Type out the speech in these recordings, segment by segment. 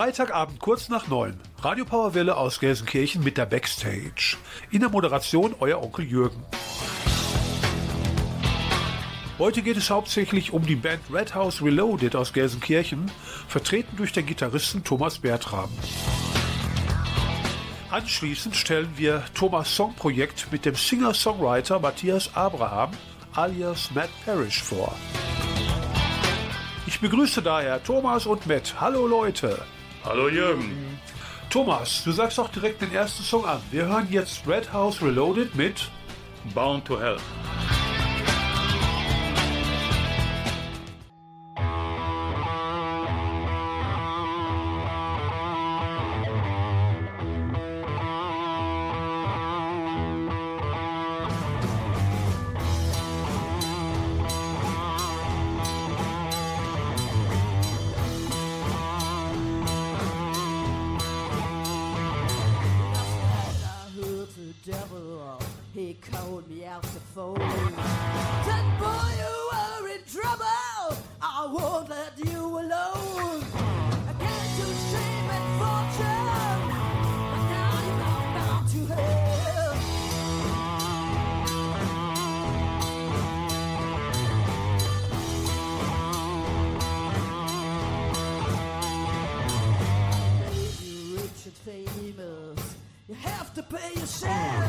Freitagabend kurz nach neun. Radio Powerwelle aus Gelsenkirchen mit der Backstage. In der Moderation euer Onkel Jürgen. Heute geht es hauptsächlich um die Band Red House Reloaded aus Gelsenkirchen, vertreten durch den Gitarristen Thomas Bertram. Anschließend stellen wir Thomas Songprojekt mit dem Singer-Songwriter Matthias Abraham alias Matt Parrish vor. Ich begrüße daher Thomas und Matt. Hallo Leute. Hallo Jürgen. Thomas, du sagst doch direkt den ersten Song an. Wir hören jetzt Red House Reloaded mit Bound to Hell. pay yourself.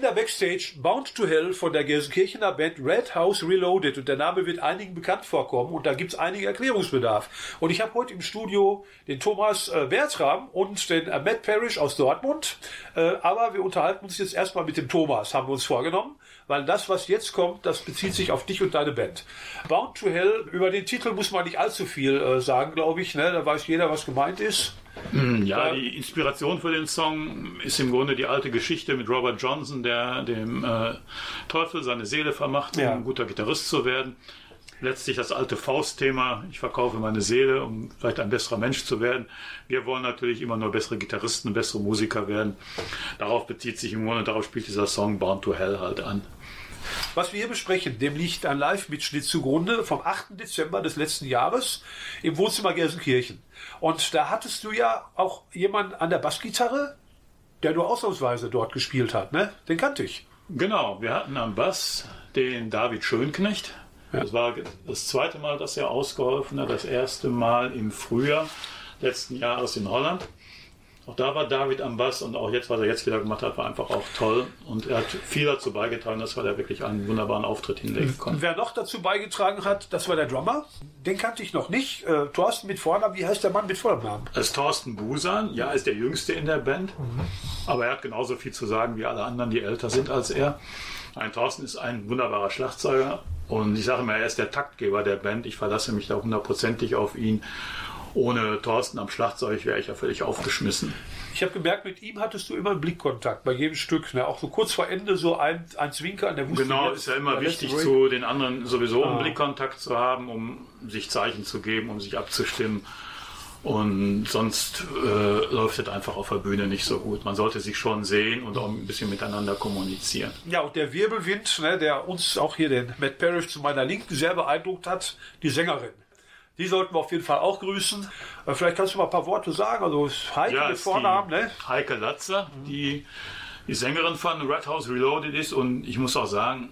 In der Backstage Bound to Hell von der Gelsenkirchener Band Red House Reloaded. Und der Name wird einigen bekannt vorkommen und da gibt es einige Erklärungsbedarf. Und ich habe heute im Studio den Thomas äh, Bertram und den äh, Matt Parrish aus Dortmund. Äh, aber wir unterhalten uns jetzt erstmal mit dem Thomas, haben wir uns vorgenommen. Weil das, was jetzt kommt, das bezieht sich auf dich und deine Band. Bound to Hell, über den Titel muss man nicht allzu viel äh, sagen, glaube ich. Ne? Da weiß jeder, was gemeint ist. Ja, die Inspiration für den Song ist im Grunde die alte Geschichte mit Robert Johnson, der dem äh, Teufel seine Seele vermacht, um Ja. ein guter Gitarrist zu werden. Letztlich das alte Faustthema, ich verkaufe meine Seele, um vielleicht ein besserer Mensch zu werden. Wir wollen natürlich immer nur bessere Gitarristen, bessere Musiker werden. Darauf bezieht sich im Grunde, darauf spielt dieser Song Bound to Hell halt an. Was wir hier besprechen, dem liegt ein Live-Mitschnitt zugrunde vom 8. Dezember des letzten Jahres im Wohnzimmer Gelsenkirchen. Und da hattest du ja auch jemanden an der Bassgitarre, der nur ausnahmsweise dort gespielt hat, ne? Den kannte ich. Genau, wir hatten am Bass den David Schönknecht. Das war das zweite Mal, dass er ausgeholfen hat. Das erste Mal im Frühjahr letzten Jahres in Holland. Auch da war David am Bass und auch jetzt, was er jetzt wieder gemacht hat, war einfach auch toll. Und er hat viel dazu beigetragen, dass wir da wirklich einen wunderbaren Auftritt hinlegen Und konnten. wer noch dazu beigetragen hat, das war der Drummer. Den kannte ich noch nicht. Äh, Thorsten mit Vornamen, wie heißt der Mann mit Vornamen? Das ist Thorsten Busan, ja, ist der Jüngste in der Band. Aber er hat genauso viel zu sagen wie alle anderen, die älter sind als er. Ein Thorsten ist ein wunderbarer Schlagzeuger. Und ich sage immer, er ist der Taktgeber der Band. Ich verlasse mich da hundertprozentig auf ihn. Ohne Thorsten am Schlagzeug wäre ich ja völlig aufgeschmissen. Ich habe gemerkt, mit ihm hattest du immer einen Blickkontakt bei jedem Stück. Ne? Auch so kurz vor Ende so ein, ein Zwinkern. Der wusste Genau, ist ja immer wichtig, zu den anderen sowieso Ah. einen Blickkontakt zu haben, um sich Zeichen zu geben, um sich abzustimmen. Und sonst äh, läuft es einfach auf der Bühne nicht so gut. Man sollte sich schon sehen und auch ein bisschen miteinander kommunizieren. Ja, und der Wirbelwind, ne, der uns auch hier den Matt Parrish zu meiner Linken sehr beeindruckt hat, die Sängerin. Die sollten wir auf jeden Fall auch grüßen. Äh, Vielleicht kannst du mal ein paar Worte sagen. Also Heike mit ist Vornamen, ne? Heike Latzer, die die Sängerin von Red House Reloaded ist. Und ich muss auch sagen,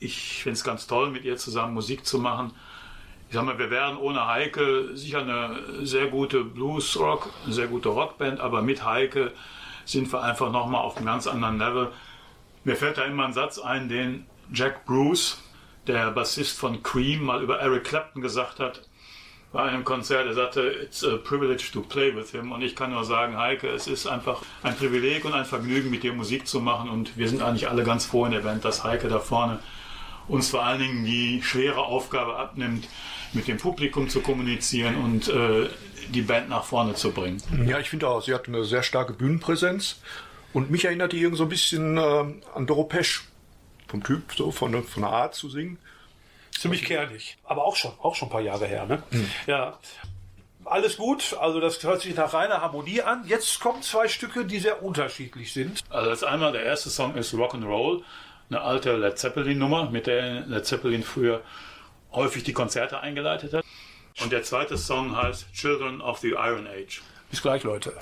ich finde es ganz toll, mit ihr zusammen Musik zu machen. Ich sag mal, wir wären ohne Heike sicher eine sehr gute Blues-Rock, eine sehr gute Rockband, aber mit Heike sind wir einfach nochmal auf einem ganz anderen Level. Mir fällt da immer ein Satz ein, den Jack Bruce, der Bassist von Cream, mal über Eric Clapton gesagt hat bei einem Konzert. Er sagte, it's a privilege to play with him. Und ich kann nur sagen, Heike, es ist einfach ein Privileg und ein Vergnügen, mit dir Musik zu machen. Und wir sind eigentlich alle ganz froh in der Band, dass Heike da vorne uns vor allen Dingen die schwere Aufgabe abnimmt, mit dem Publikum zu kommunizieren und äh, die Band nach vorne zu bringen. Ja, ich finde auch, sie hat eine sehr starke Bühnenpräsenz. Und mich erinnert die irgendwie so ein bisschen äh, an Doro Pesch. Vom Typ, so von, von der Art zu singen. Ziemlich kernig. Aber auch schon, auch schon ein paar Jahre her, ne? Ja. Alles gut, also das hört sich nach reiner Harmonie an. Jetzt kommen zwei Stücke, die sehr unterschiedlich sind. Also das einmal, der erste Song ist Rock'n'Roll, eine alte Led Zeppelin-Nummer, mit der Led Zeppelin früher häufig die Konzerte eingeleitet hat. Und der zweite Song heißt Children of the Iron Age. Bis gleich, Leute.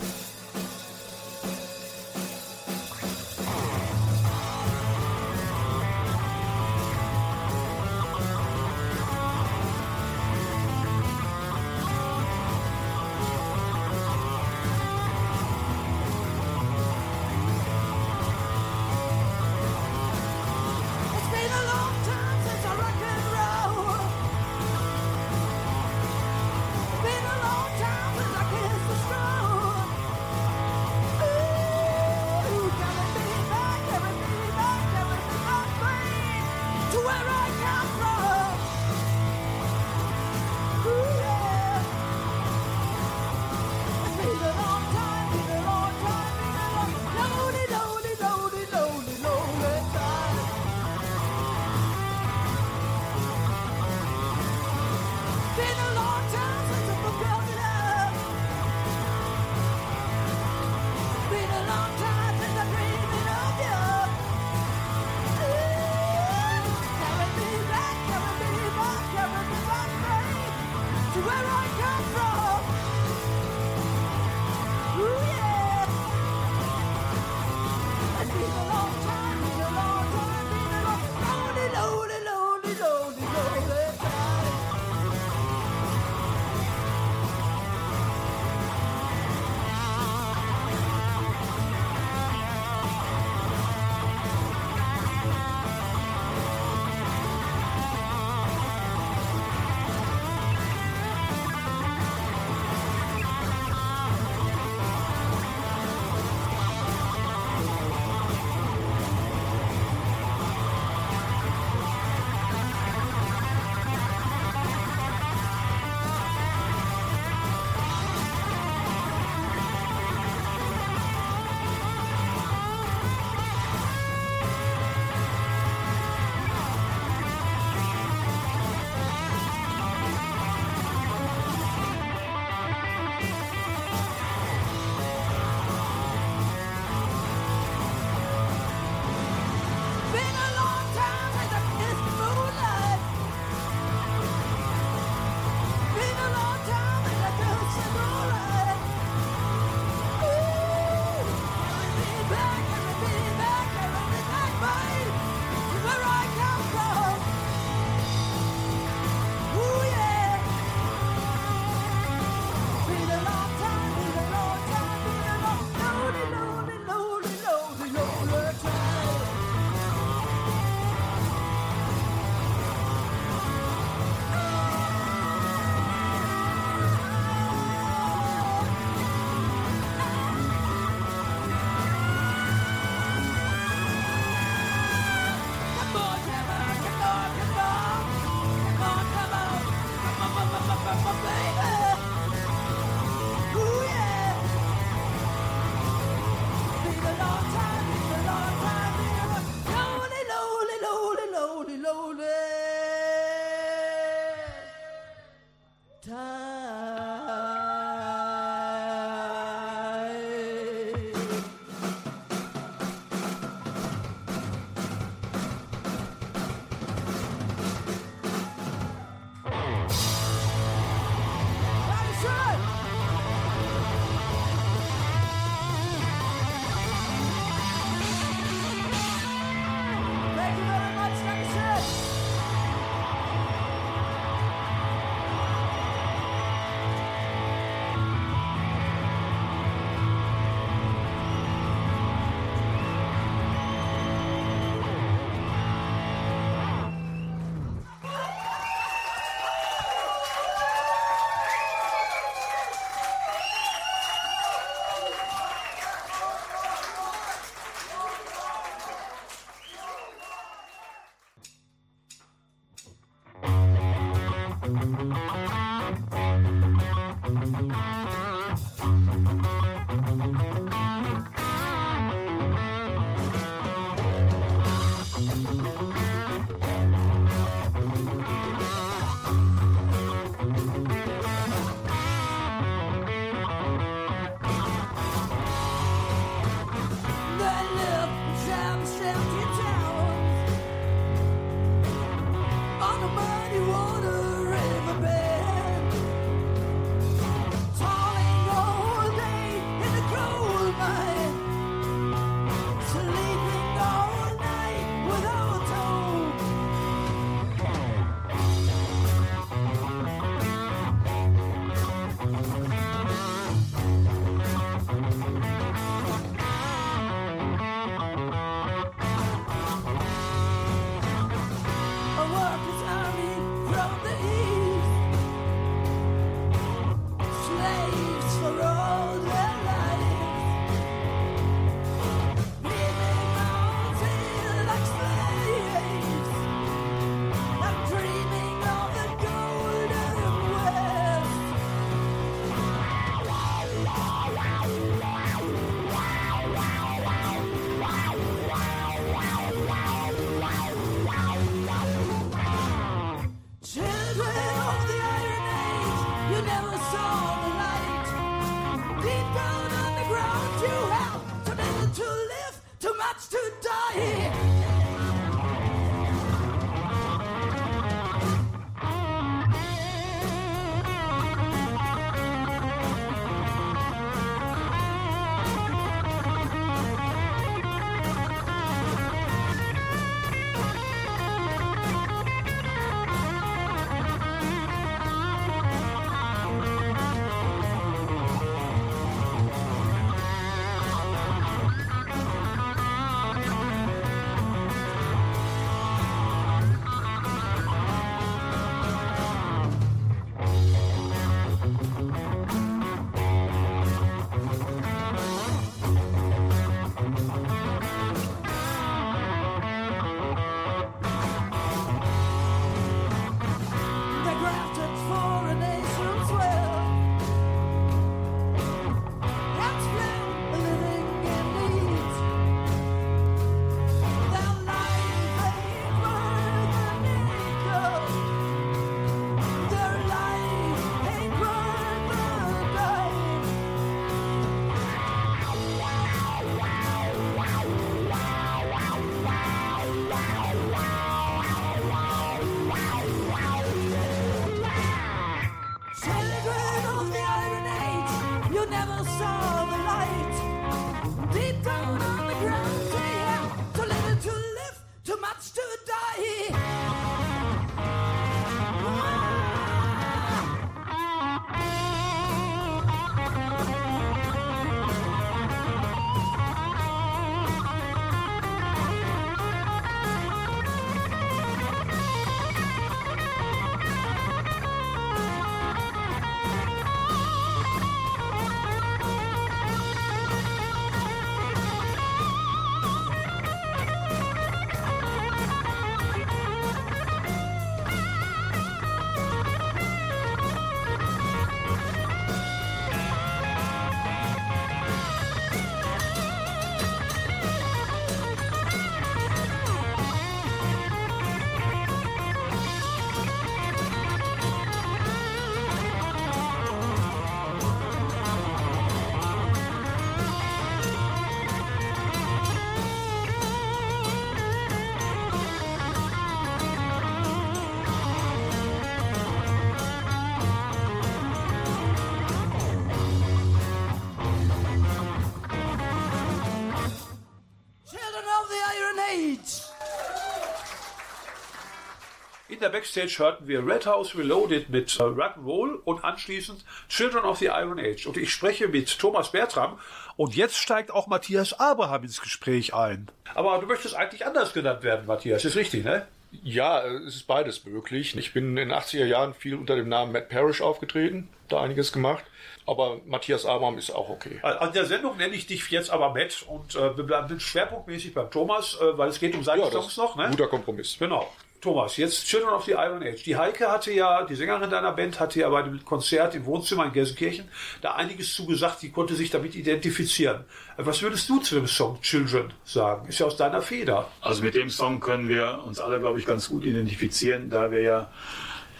In der Backstage hörten wir Red House Reloaded mit äh, Rock'n'Roll und anschließend Children of the Iron Age. Und ich spreche mit Thomas Bertram und jetzt steigt auch Matthias Abraham ins Gespräch ein. Aber du möchtest eigentlich anders genannt werden, Matthias. Ist richtig, ne? Ja, es ist beides möglich. Ich bin in den 80er Jahren viel unter dem Namen Matt Parrish aufgetreten, da einiges gemacht. Aber Matthias Abraham ist auch okay. An der Sendung nenne ich dich jetzt aber Matt und äh, wir bleiben schwerpunktmäßig beim Thomas, äh, weil es geht um seine Ja, Songs noch, ne? guter Kompromiss. Genau. Thomas, jetzt Children of the Iron Age. Die Heike hatte ja, die Sängerin deiner Band, hatte ja bei dem Konzert im Wohnzimmer in Gelsenkirchen da einiges zugesagt, die konnte sich damit identifizieren. Was würdest du zu dem Song Children sagen? Ist ja aus deiner Feder. Also mit dem Song können wir uns alle, glaube ich, ganz gut identifizieren, da wir ja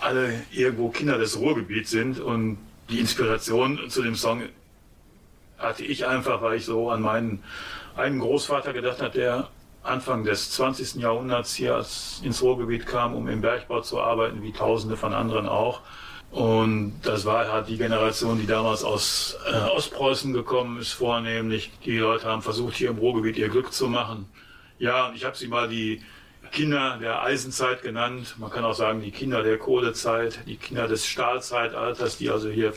alle irgendwo Kinder des Ruhrgebiets sind und die Inspiration zu dem Song hatte ich einfach, weil ich so an meinen einen Großvater gedacht habe, der Anfang des 20. Jahrhunderts hier ins Ruhrgebiet kam, um im Bergbau zu arbeiten, wie Tausende von anderen auch. Und das war halt die Generation, die damals aus äh, Ostpreußen gekommen ist, vornehmlich. Die Leute haben versucht, hier im Ruhrgebiet ihr Glück zu machen. Ja, und ich habe sie mal die Kinder der Eisenzeit genannt. Man kann auch sagen, die Kinder der Kohlezeit, die Kinder des Stahlzeitalters, die also hier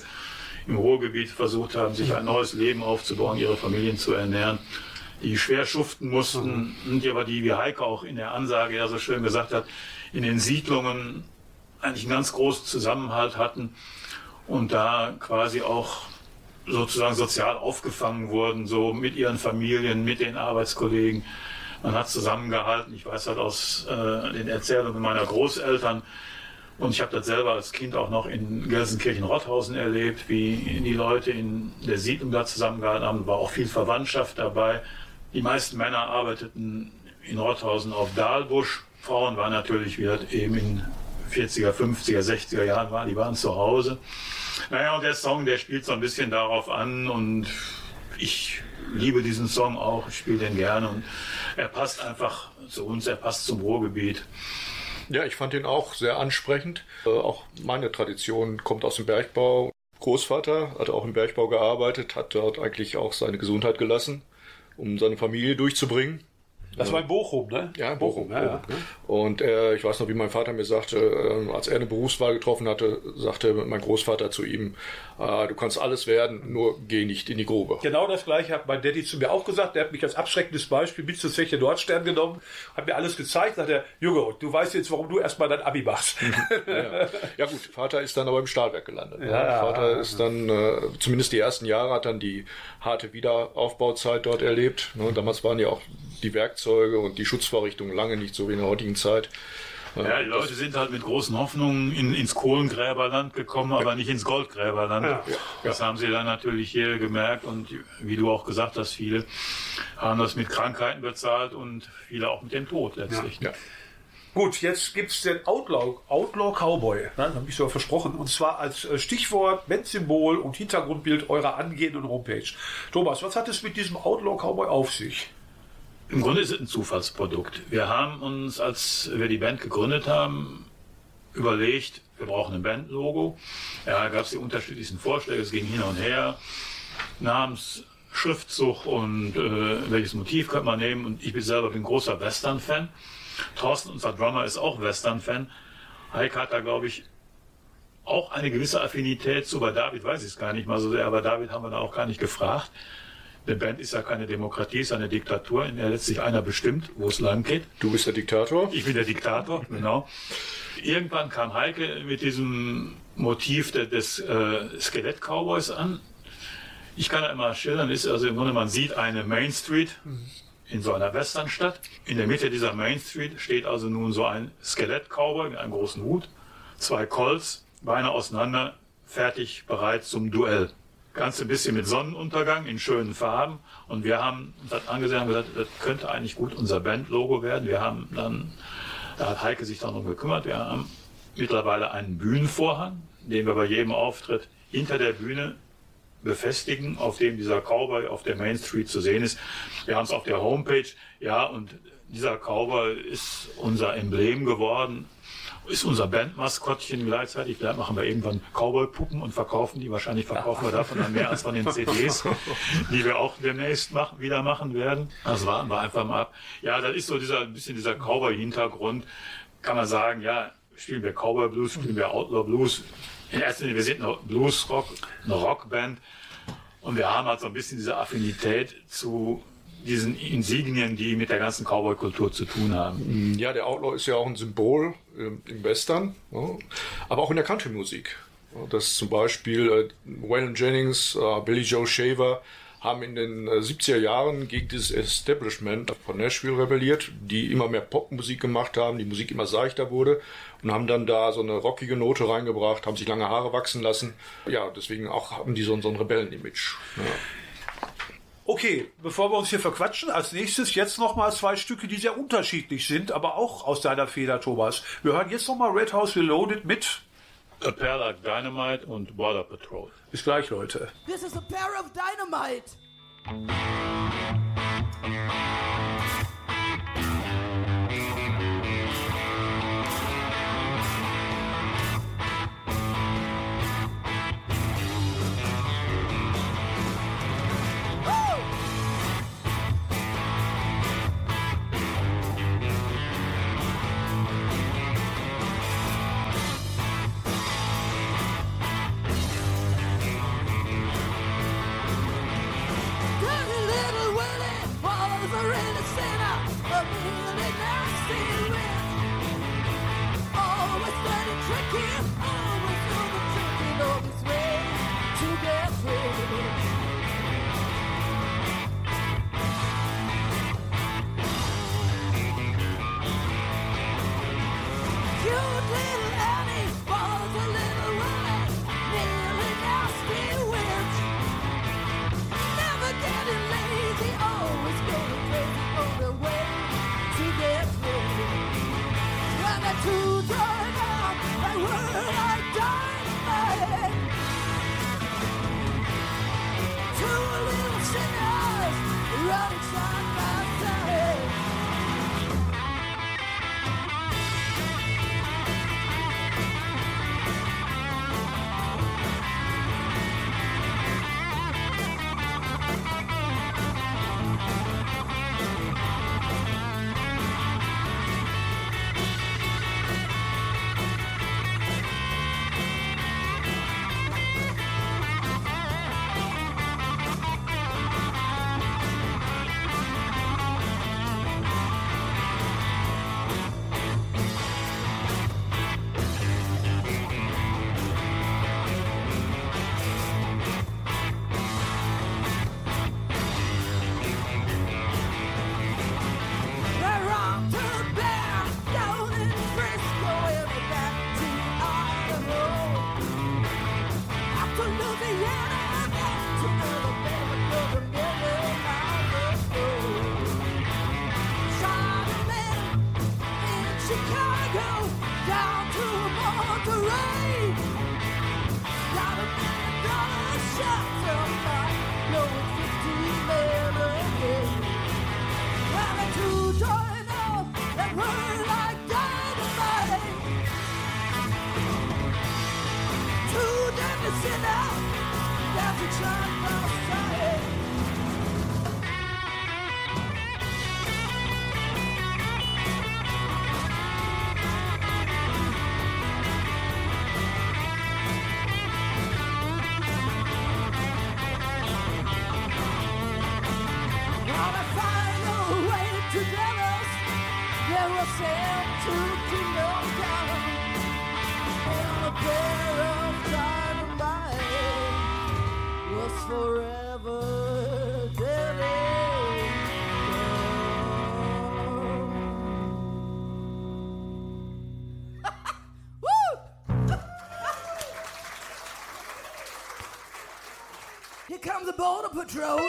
im Ruhrgebiet versucht haben, sich ein neues Leben aufzubauen, ihre Familien zu ernähren die schwer schuften mussten, mhm. die aber die, wie Heike auch in der Ansage ja so schön gesagt hat, in den Siedlungen eigentlich einen ganz großen Zusammenhalt hatten und da quasi auch sozusagen sozial aufgefangen wurden, so mit ihren Familien, mit den Arbeitskollegen. Man hat zusammengehalten. Ich weiß halt aus äh, den Erzählungen meiner Großeltern, und ich habe das selber als Kind auch noch in Gelsenkirchen-Rotthausen erlebt, wie die Leute in der Siedlung da zusammengehalten haben. War auch viel Verwandtschaft dabei. Die meisten Männer arbeiteten in Rothausen auf Dahlbusch. Frauen waren natürlich, wie das eben in 40er, 50er, 60er Jahren waren, die waren zu Hause. Naja, und der Song, der spielt so ein bisschen darauf an und ich liebe diesen Song auch, ich spiele den gerne und er passt einfach zu uns, er passt zum Ruhrgebiet. Ja, ich fand ihn auch sehr ansprechend. Äh, auch meine Tradition kommt aus dem Bergbau. Großvater hat auch im Bergbau gearbeitet, hat dort eigentlich auch seine Gesundheit gelassen um seine Familie durchzubringen. Das war in Bochum, ne? Ja, in Bochum. Bochum, ja, ja. Und äh, ich weiß noch, wie mein Vater mir sagte, äh, als er eine Berufswahl getroffen hatte, sagte mein Großvater zu ihm, äh, du kannst alles werden, nur geh nicht in die Grube. Genau das gleiche hat mein Daddy zu mir auch gesagt. Der hat mich als abschreckendes Beispiel mit zur Zeche Nordstern genommen, hat mir alles gezeigt, sagt er, Junge, du weißt jetzt, warum du erstmal dein Abi machst. ja. ja. gut, Vater ist dann aber im Stahlwerk gelandet. Ne? Ja, Vater ist dann, äh, zumindest die ersten Jahre, hat dann die harte Wiederaufbauzeit dort erlebt. Ne? Damals waren ja auch die Werkzeuge und die Schutzvorrichtungen lange nicht so wie in der heutigen Zeit. Ja, die Leute sind halt mit großen Hoffnungen in, ins Kohlengräberland gekommen, aber nicht ins Goldgräberland. Ja. Das haben sie dann natürlich hier gemerkt und wie du auch gesagt hast, viele haben das mit Krankheiten bezahlt und viele auch mit dem Tod letztlich. Ja. Gut, jetzt gibt es den Outlaw, Outlaw Cowboy, ne, habe ich so versprochen, und zwar als äh, Stichwort, Bandsymbol und Hintergrundbild eurer angehenden Homepage. Thomas, was hat es mit diesem Outlaw Cowboy auf sich? Im Grunde ist es ein Zufallsprodukt. Wir haben uns, als wir die Band gegründet haben, überlegt, wir brauchen ein Bandlogo. Ja, da gab es die unterschiedlichsten Vorschläge, es ging hin und her. Namens, Schriftzug und äh, welches Motiv könnte man nehmen. Und ich bin selber bin großer Western-Fan. Thorsten, unser Drummer, ist auch Western-Fan. Heike hat da, glaube ich, auch eine gewisse Affinität zu. Bei David weiß ich es gar nicht mal so sehr, aber David haben wir da auch gar nicht gefragt. Eine Band ist ja keine Demokratie, ist eine Diktatur, in der letztlich einer bestimmt, wo es lang geht. Du bist der Diktator? Ich bin der Diktator, genau. Irgendwann kam Heike mit diesem Motiv des äh, Skelett-Cowboys an. Ich kann ja immer schildern, ist also im Grunde, man sieht eine Main Street in so einer Westernstadt. In der Mitte dieser Main Street steht also nun so ein Skelett-Cowboy mit einem großen Hut, zwei Colts, Beine auseinander, fertig, bereit zum Duell. Ganz ein bisschen mit Sonnenuntergang in schönen Farben. Und wir haben das angesehen und gesagt, das könnte eigentlich gut unser Bandlogo werden. Wir haben dann, da hat Heike sich darum gekümmert, wir haben mittlerweile einen Bühnenvorhang, den wir bei jedem Auftritt hinter der Bühne befestigen, auf dem dieser Cowboy auf der Main Street zu sehen ist. Wir haben es auf der Homepage, ja, und dieser Cowboy ist unser Emblem geworden ist unser Bandmaskottchen gleichzeitig. Vielleicht machen wir irgendwann Cowboy-Puppen und verkaufen die. Wahrscheinlich verkaufen wir davon dann mehr als von den CDs, die wir auch demnächst machen, wieder machen werden. Das warten wir einfach mal ab. Ja, das ist so dieser, ein bisschen dieser Cowboy-Hintergrund. Kann man sagen, ja, spielen wir Cowboy Blues, spielen wir Outlaw Blues. In erster Linie, wir sind eine Blues-Rock, eine Rockband. Und wir haben halt so ein bisschen diese Affinität zu diesen Insignien, die mit der ganzen Cowboy-Kultur zu tun haben. Mm, ja, der Outlaw ist ja auch ein Symbol äh, im Western, aber auch in der Country-Musik. Das zum Beispiel äh, Waylon Jennings, äh, Billy Joe Shaver haben in den 70er Jahren gegen dieses Establishment von Nashville rebelliert, die immer mehr Popmusik gemacht haben, die Musik immer seichter wurde und haben dann da so eine rockige Note reingebracht, haben sich lange Haare wachsen lassen. Ja, deswegen auch haben die so, so ein Rebellen-Image. Ja. Okay, bevor wir uns hier verquatschen, als nächstes jetzt nochmal zwei Stücke, die sehr unterschiedlich sind, aber auch aus deiner Feder, Thomas. Wir hören jetzt nochmal Red House Reloaded mit A Pair Like Dynamite und Border Patrol. Bis gleich, Leute. This is a pair of dynamite. Comes the border patrol.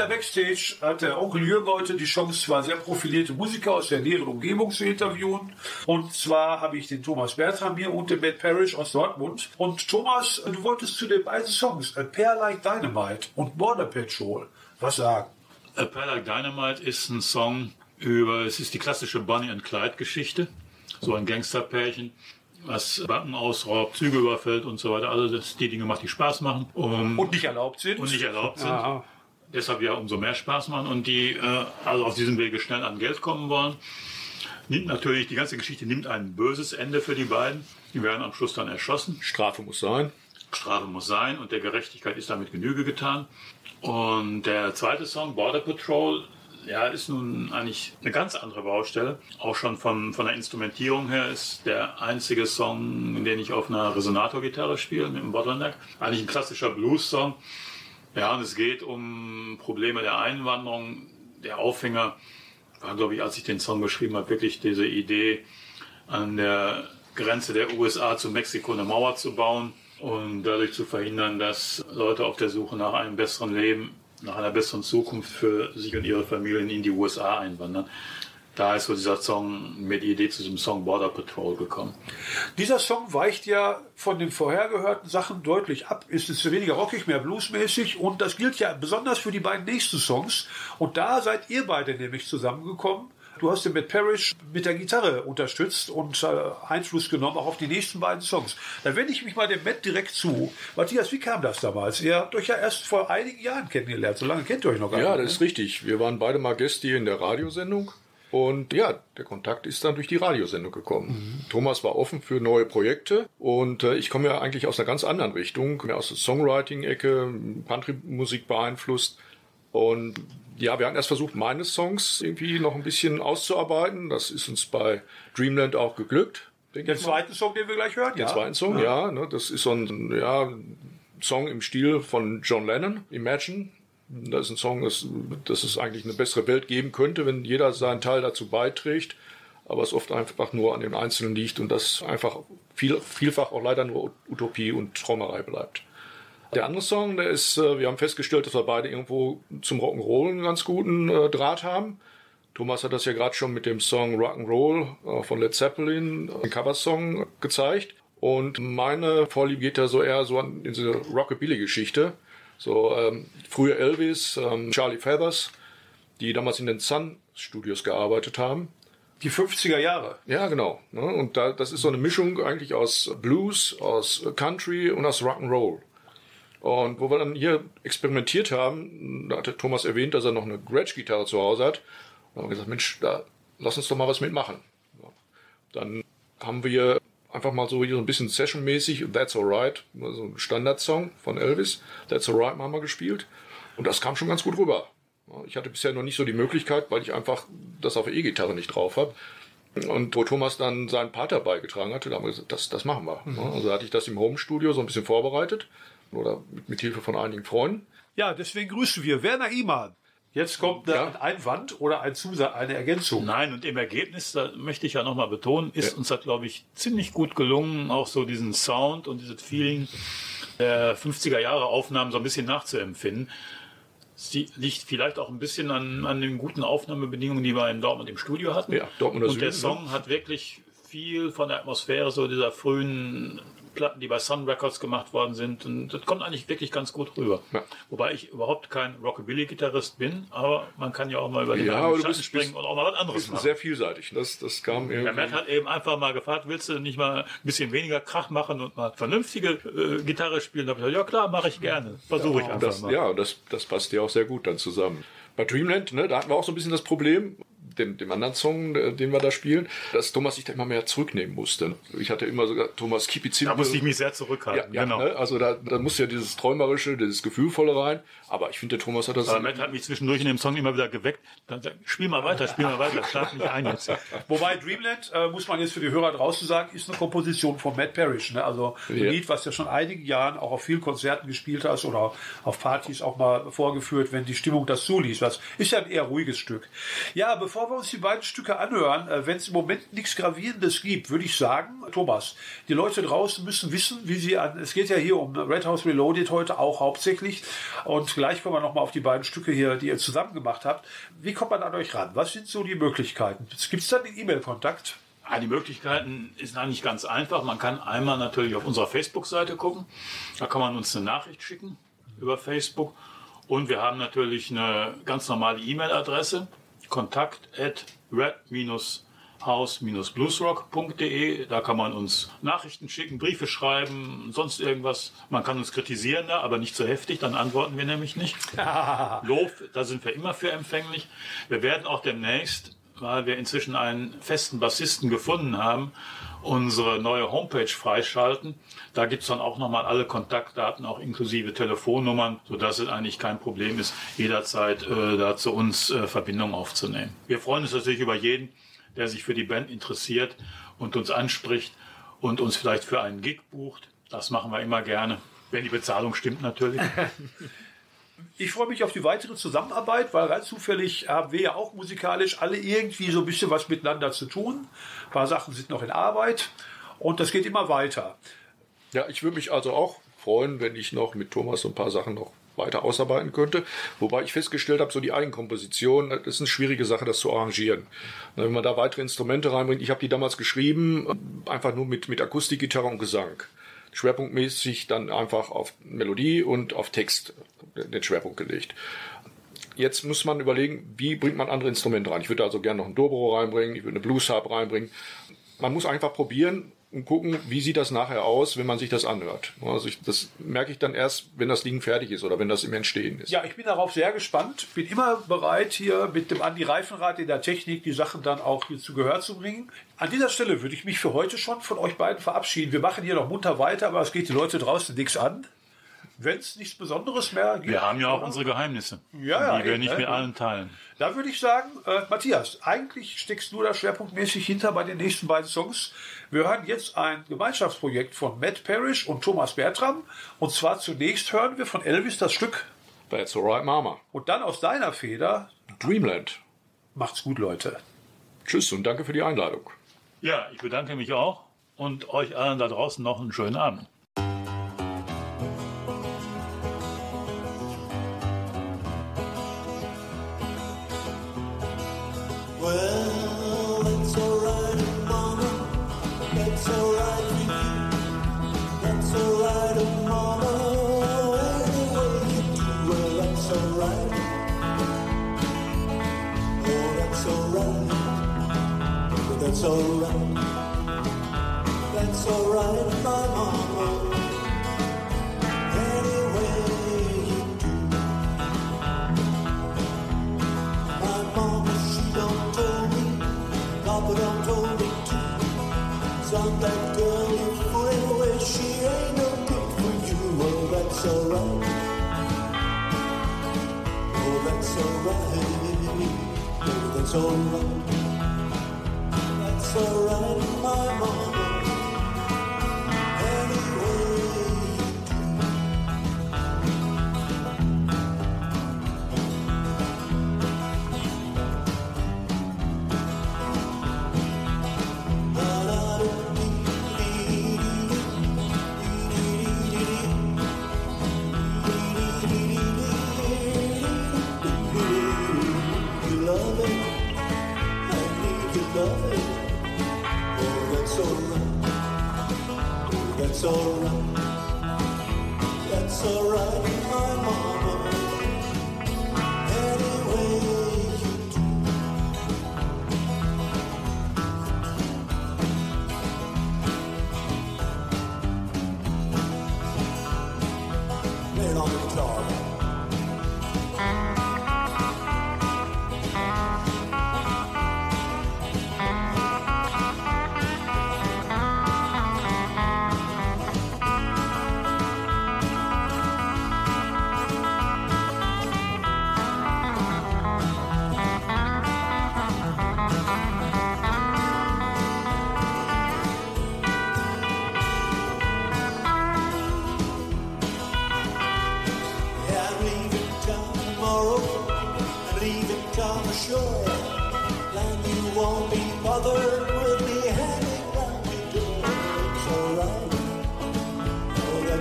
Der Backstage hat der Onkel Jürgen heute die Chance, zwei sehr profilierte Musiker aus der näheren Umgebung zu interviewen. Und zwar habe ich den Thomas Bertram hier und den Matt Parrish aus Dortmund. Und Thomas, du wolltest zu den beiden Songs A Pair Like Dynamite und Border Patrol was sagen. A Pair Like Dynamite ist ein Song über, es ist die klassische Bonnie and Clyde Geschichte. So ein Gangsterpärchen was Banken ausraubt, Züge überfällt und so weiter. Also das, die Dinge macht, die Spaß machen. Um, und nicht erlaubt sind. Und nicht erlaubt sind. Aha. Deshalb ja umso mehr Spaß machen und die äh, also auf diesem Wege schnell an Geld kommen wollen. Nimmt natürlich, die ganze Geschichte nimmt ein böses Ende für die beiden. Die werden am Schluss dann erschossen. Strafe muss sein. Strafe muss sein und der Gerechtigkeit ist damit Genüge getan. Und der zweite Song, Border Patrol, ja, ist nun eigentlich eine ganz andere Baustelle. Auch schon von, von der Instrumentierung her ist der einzige Song, in den ich auf einer Resonator-Gitarre spiele, mit dem Bottleneck. Eigentlich ein klassischer Blues-Song. Ja, und es geht um Probleme der Einwanderung. Der Aufhänger war, glaube ich, als ich den Song geschrieben habe, wirklich diese Idee, an der Grenze der USA zu Mexiko eine Mauer zu bauen und dadurch zu verhindern, dass Leute auf der Suche nach einem besseren Leben nach einer besseren Zukunft für sich und ihre Familien in die USA einwandern. Da ist so dieser Song mit Idee zu diesem Song Border Patrol gekommen. Dieser Song weicht ja von den vorher gehörten Sachen deutlich ab. Ist es weniger rockig, mehr bluesmäßig und das gilt ja besonders für die beiden nächsten Songs. Und da seid ihr beide nämlich zusammengekommen Du hast den Matt Parrish mit der Gitarre unterstützt und äh, Einfluss genommen auch auf die nächsten beiden Songs. Da wende ich mich mal dem Matt direkt zu. Matthias, wie kam das damals? Ihr habt euch ja erst vor einigen Jahren kennengelernt. So lange kennt ihr euch noch gar ja, nicht. Ja, das ist richtig. Wir waren beide mal Gäste hier in der Radiosendung. Und ja, der Kontakt ist dann durch die Radiosendung gekommen. Mhm. Thomas war offen für neue Projekte und äh, ich komme ja eigentlich aus einer ganz anderen Richtung, mehr aus der Songwriting-Ecke, Country-Musik beeinflusst. Und ja, wir hatten erst versucht, meine Songs irgendwie noch ein bisschen auszuarbeiten. Das ist uns bei Dreamland auch geglückt. Den zweiten Song, den wir gleich hören, Den ja. zweiten Song, ja. ja ne, das ist so ein ja, Song im Stil von John Lennon, Imagine. Das ist ein Song, das, das es eigentlich eine bessere Welt geben könnte, wenn jeder seinen Teil dazu beiträgt. Aber es oft einfach nur an den Einzelnen liegt und das einfach viel, vielfach auch leider nur Utopie und Traumerei bleibt. Der andere Song, der ist, äh, wir haben festgestellt, dass wir beide irgendwo zum Rock'n'Roll einen ganz guten äh, Draht haben. Thomas hat das ja gerade schon mit dem Song Rock'n'Roll äh, von Led Zeppelin, den Coversong, gezeigt. Und meine Vorliebe geht da so eher so an diese Rockabilly-Geschichte. So ähm, früher Elvis, ähm, Charlie Feathers, die damals in den Sun Studios gearbeitet haben. Die 50er Jahre. Ja, genau. Ne? Und da, das ist so eine Mischung eigentlich aus Blues, aus Country und aus Rock'n'Roll. Und wo wir dann hier experimentiert haben, da hatte Thomas erwähnt, dass er noch eine Gretsch-Gitarre zu Hause hat. Da haben wir gesagt, Mensch, da lass uns doch mal was mitmachen. Dann haben wir einfach mal so, hier so ein bisschen sessionmäßig That's Alright, so ein Standardsong von Elvis, That's Alright haben wir gespielt. Und das kam schon ganz gut rüber. Ich hatte bisher noch nicht so die Möglichkeit, weil ich einfach das auf der E-Gitarre nicht drauf habe. Und wo Thomas dann seinen Part dabei getragen hatte, da haben wir gesagt, das, das machen wir. Mhm. Also hatte ich das im Home-Studio so ein bisschen vorbereitet oder mit, mit Hilfe von einigen Freunden. Ja, deswegen grüßen wir Werner Iman. Jetzt kommt ja. ein Einwand oder ein Zusatz, eine Ergänzung. Nein, und im Ergebnis, da möchte ich ja nochmal betonen, ist ja. uns das, glaube ich, ziemlich gut gelungen, auch so diesen Sound und dieses Feeling der 50er Jahre Aufnahmen so ein bisschen nachzuempfinden. Sie liegt vielleicht auch ein bisschen an, an den guten Aufnahmebedingungen, die wir in Dortmund im Studio hatten. Ja, Dortmund und der Süden, Song ne? hat wirklich viel von der Atmosphäre so dieser frühen Platten, die bei Sun Records gemacht worden sind. Und das kommt eigentlich wirklich ganz gut rüber. Ja. Wobei ich überhaupt kein Rockabilly-Gitarrist bin, aber man kann ja auch mal über den ja, Schatten bist, springen und auch mal was anderes machen. Sehr vielseitig. Das, das kam irgendwie. Der Matt hat eben einfach mal gefragt, willst du nicht mal ein bisschen weniger Krach machen und mal vernünftige äh, Gitarre spielen? Da habe ich gesagt, ja klar, mache ich gerne. Versuche ja, ich einfach das, mal. Ja, das, das passt ja auch sehr gut dann zusammen. Bei Dreamland, ne, da hatten wir auch so ein bisschen das Problem, dem, dem anderen Song, äh, den wir da spielen, dass Thomas sich da immer mehr zurücknehmen musste. Ich hatte immer sogar Thomas keep it simple. Da musste ich mich sehr zurückhalten. Ja, ja genau. Ne? Also da, da muss ja dieses Träumerische, dieses Gefühlvolle rein. Aber ich finde, der Thomas hat das. Aber Matt hat mich zwischendurch in dem Song immer wieder geweckt. Dann, dann, spiel mal weiter, spiel mal weiter, schlaf nicht ein jetzt. Wobei Dreamland, äh, muss man jetzt für die Hörer draußen sagen, ist eine Komposition von Matt Parrish. Ne? Also ein ja. Lied, was ja schon einigen Jahren auch auf vielen Konzerten gespielt hast oder auf Partys auch mal vorgeführt, wenn die Stimmung das zuließ. Was ist ja ein eher ruhiges Stück. Ja, bevor wir uns die beiden Stücke anhören, äh, wenn es im Moment nichts Gravierendes gibt, würde ich sagen, Thomas, die Leute draußen müssen wissen, wie sie an, es geht ja hier um Red House Reloaded heute auch hauptsächlich und gleich kommen wir nochmal auf die beiden Stücke hier, die ihr zusammen gemacht habt. Wie kommt man an euch ran? Was sind so die Möglichkeiten? Gibt es da den E-Mail-Kontakt? Ja, die Möglichkeiten ist eigentlich ganz einfach. Man kann einmal natürlich auf unserer Facebook-Seite gucken. Da kann man uns eine Nachricht schicken über Facebook. Und wir haben natürlich eine ganz normale E-Mail-Adresse. Kontakt at red-house-bluesrock.de. Da kann man uns Nachrichten schicken, Briefe schreiben, sonst irgendwas. Man kann uns kritisieren da, aber nicht so heftig, dann antworten wir nämlich nicht. Lob, da sind wir immer für empfänglich. Wir werden auch demnächst weil wir inzwischen einen festen Bassisten gefunden haben, unsere neue Homepage freischalten. Da gibt's dann auch nochmal alle Kontaktdaten, auch inklusive Telefonnummern, sodass es eigentlich kein Problem ist, jederzeit äh, da zu uns äh, Verbindung aufzunehmen. Wir freuen uns natürlich über jeden, der sich für die Band interessiert und uns anspricht und uns vielleicht für einen Gig bucht. Das machen wir immer gerne, wenn die Bezahlung stimmt natürlich. ich freue mich auf die weitere Zusammenarbeit, weil rein zufällig haben wir ja auch musikalisch alle irgendwie so ein bisschen was miteinander zu tun. Ein paar Sachen sind noch in Arbeit und das geht immer weiter. Ja, ich würde mich also auch freuen, wenn ich noch mit Thomas so ein paar Sachen noch weiter ausarbeiten könnte. Wobei ich festgestellt habe, so die Eigenkomposition, das ist eine schwierige Sache, das zu arrangieren. Wenn man da weitere Instrumente reinbringt, ich habe die damals geschrieben, einfach nur mit, mit Akustikgitarre und Gesang schwerpunktmäßig dann einfach auf Melodie und auf Text den Schwerpunkt gelegt. Jetzt muss man überlegen, wie bringt man andere Instrumente rein. Ich würde also gerne noch ein Dobro reinbringen, ich würde eine Blues Harp reinbringen. Man muss einfach probieren, und gucken, wie sieht das nachher aus, wenn man sich das anhört. Also ich, das merke ich dann erst, wenn das Ding fertig ist oder wenn das im Entstehen ist. Ja, ich bin darauf sehr gespannt. Bin immer bereit, hier mit dem Andi Reifenrad in der Technik die Sachen dann auch hier zu Gehör zu bringen. An dieser Stelle würde ich mich für heute schon von euch beiden verabschieden. Wir machen hier noch munter weiter, aber es geht die Leute draußen nichts an wenn es nichts Besonderes mehr gibt. Wir haben ja auch unsere Geheimnisse, ja, die wir nicht mit allen teilen. Da würde ich sagen, äh, Matthias, eigentlich steckst du da schwerpunktmäßig hinter bei den nächsten beiden Songs. Wir hören jetzt ein Gemeinschaftsprojekt von Matt Parrish und Thomas Bertram. Und zwar zunächst hören wir von Elvis das Stück That's Alright Mama. Und dann aus deiner Feder Dreamland. Macht's gut, Leute. Tschüss und danke für die Einladung. Ja, ich bedanke mich auch und euch allen da draußen noch einen schönen Abend. That's alright, my mama. You do. My mama, she don't tell me. Don't tell me. Son, that girl she ain't no good for you. Well, that's alright. Oh, that's alright. Oh, that's alright oh, alright,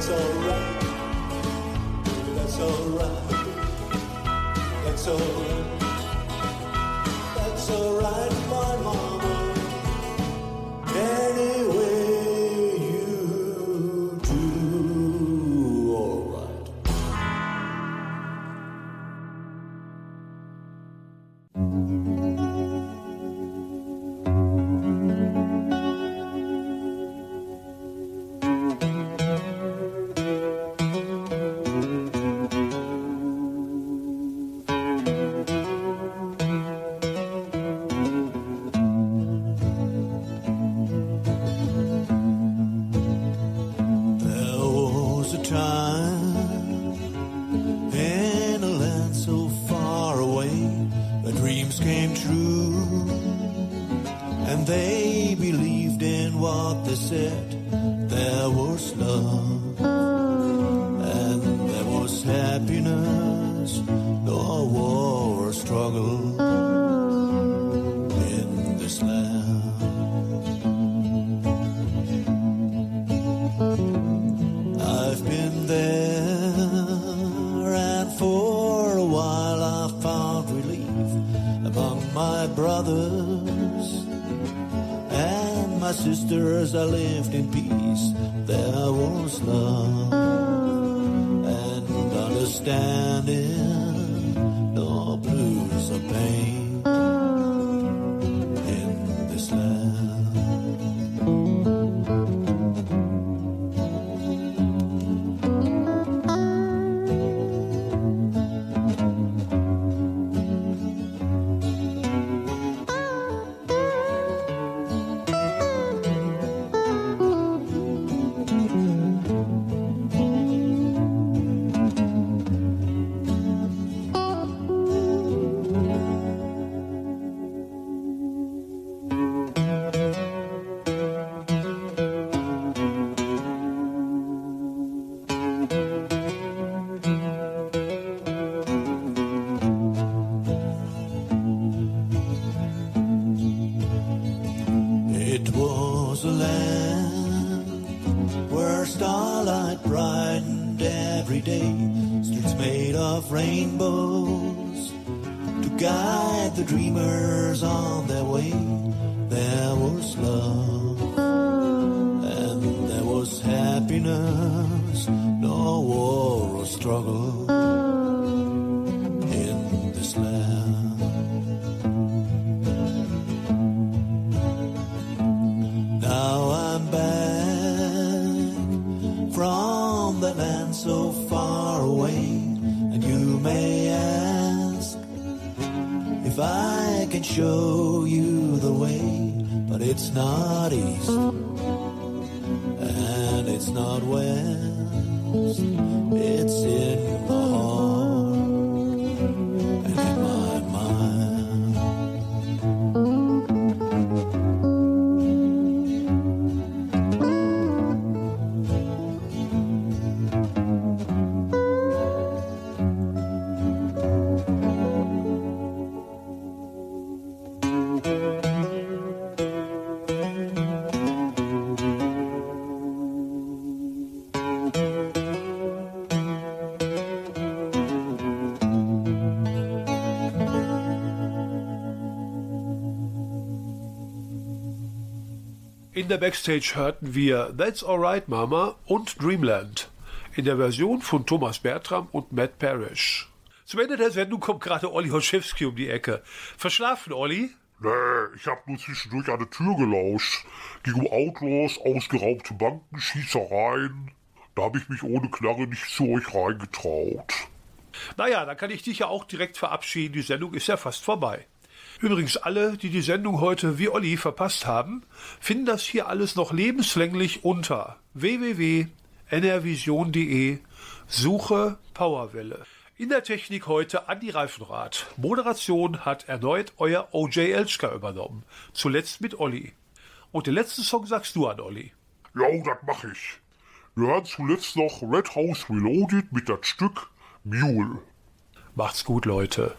that's alright. That's alright. That's alright. That's alright, my mama. Any understanding, no blues or pain if I can show you the way, but it's not east and it's not west, it's in der Backstage hörten wir That's Alright Mama und Dreamland in der Version von Thomas Bertram und Matt Parrish. Zum Ende der Sendung kommt gerade Olli Hoschewski um die Ecke. Verschlafen, Olli? Nee, ich hab nur zwischendurch eine Tür gelauscht. Ging um Outlaws, ausgeraubte Banken, Schießereien. Da habe ich mich ohne Knarre nicht zu euch reingetraut. Naja, dann kann ich dich ja auch direkt verabschieden. Die Sendung ist ja fast vorbei. Übrigens, alle, die die Sendung heute wie Olli verpasst haben, finden das hier alles noch lebenslänglich unter www.nrvision.de Suche Powerwelle. In der Technik heute Andi Reifenrath. Moderation hat erneut euer OJ Elschka übernommen. Zuletzt mit Olli. Und den letzten Song sagst du an Olli. Jo, das mach ich. Wir hören zuletzt noch Red House Reloaded mit das Stück Mule. Macht's gut, Leute.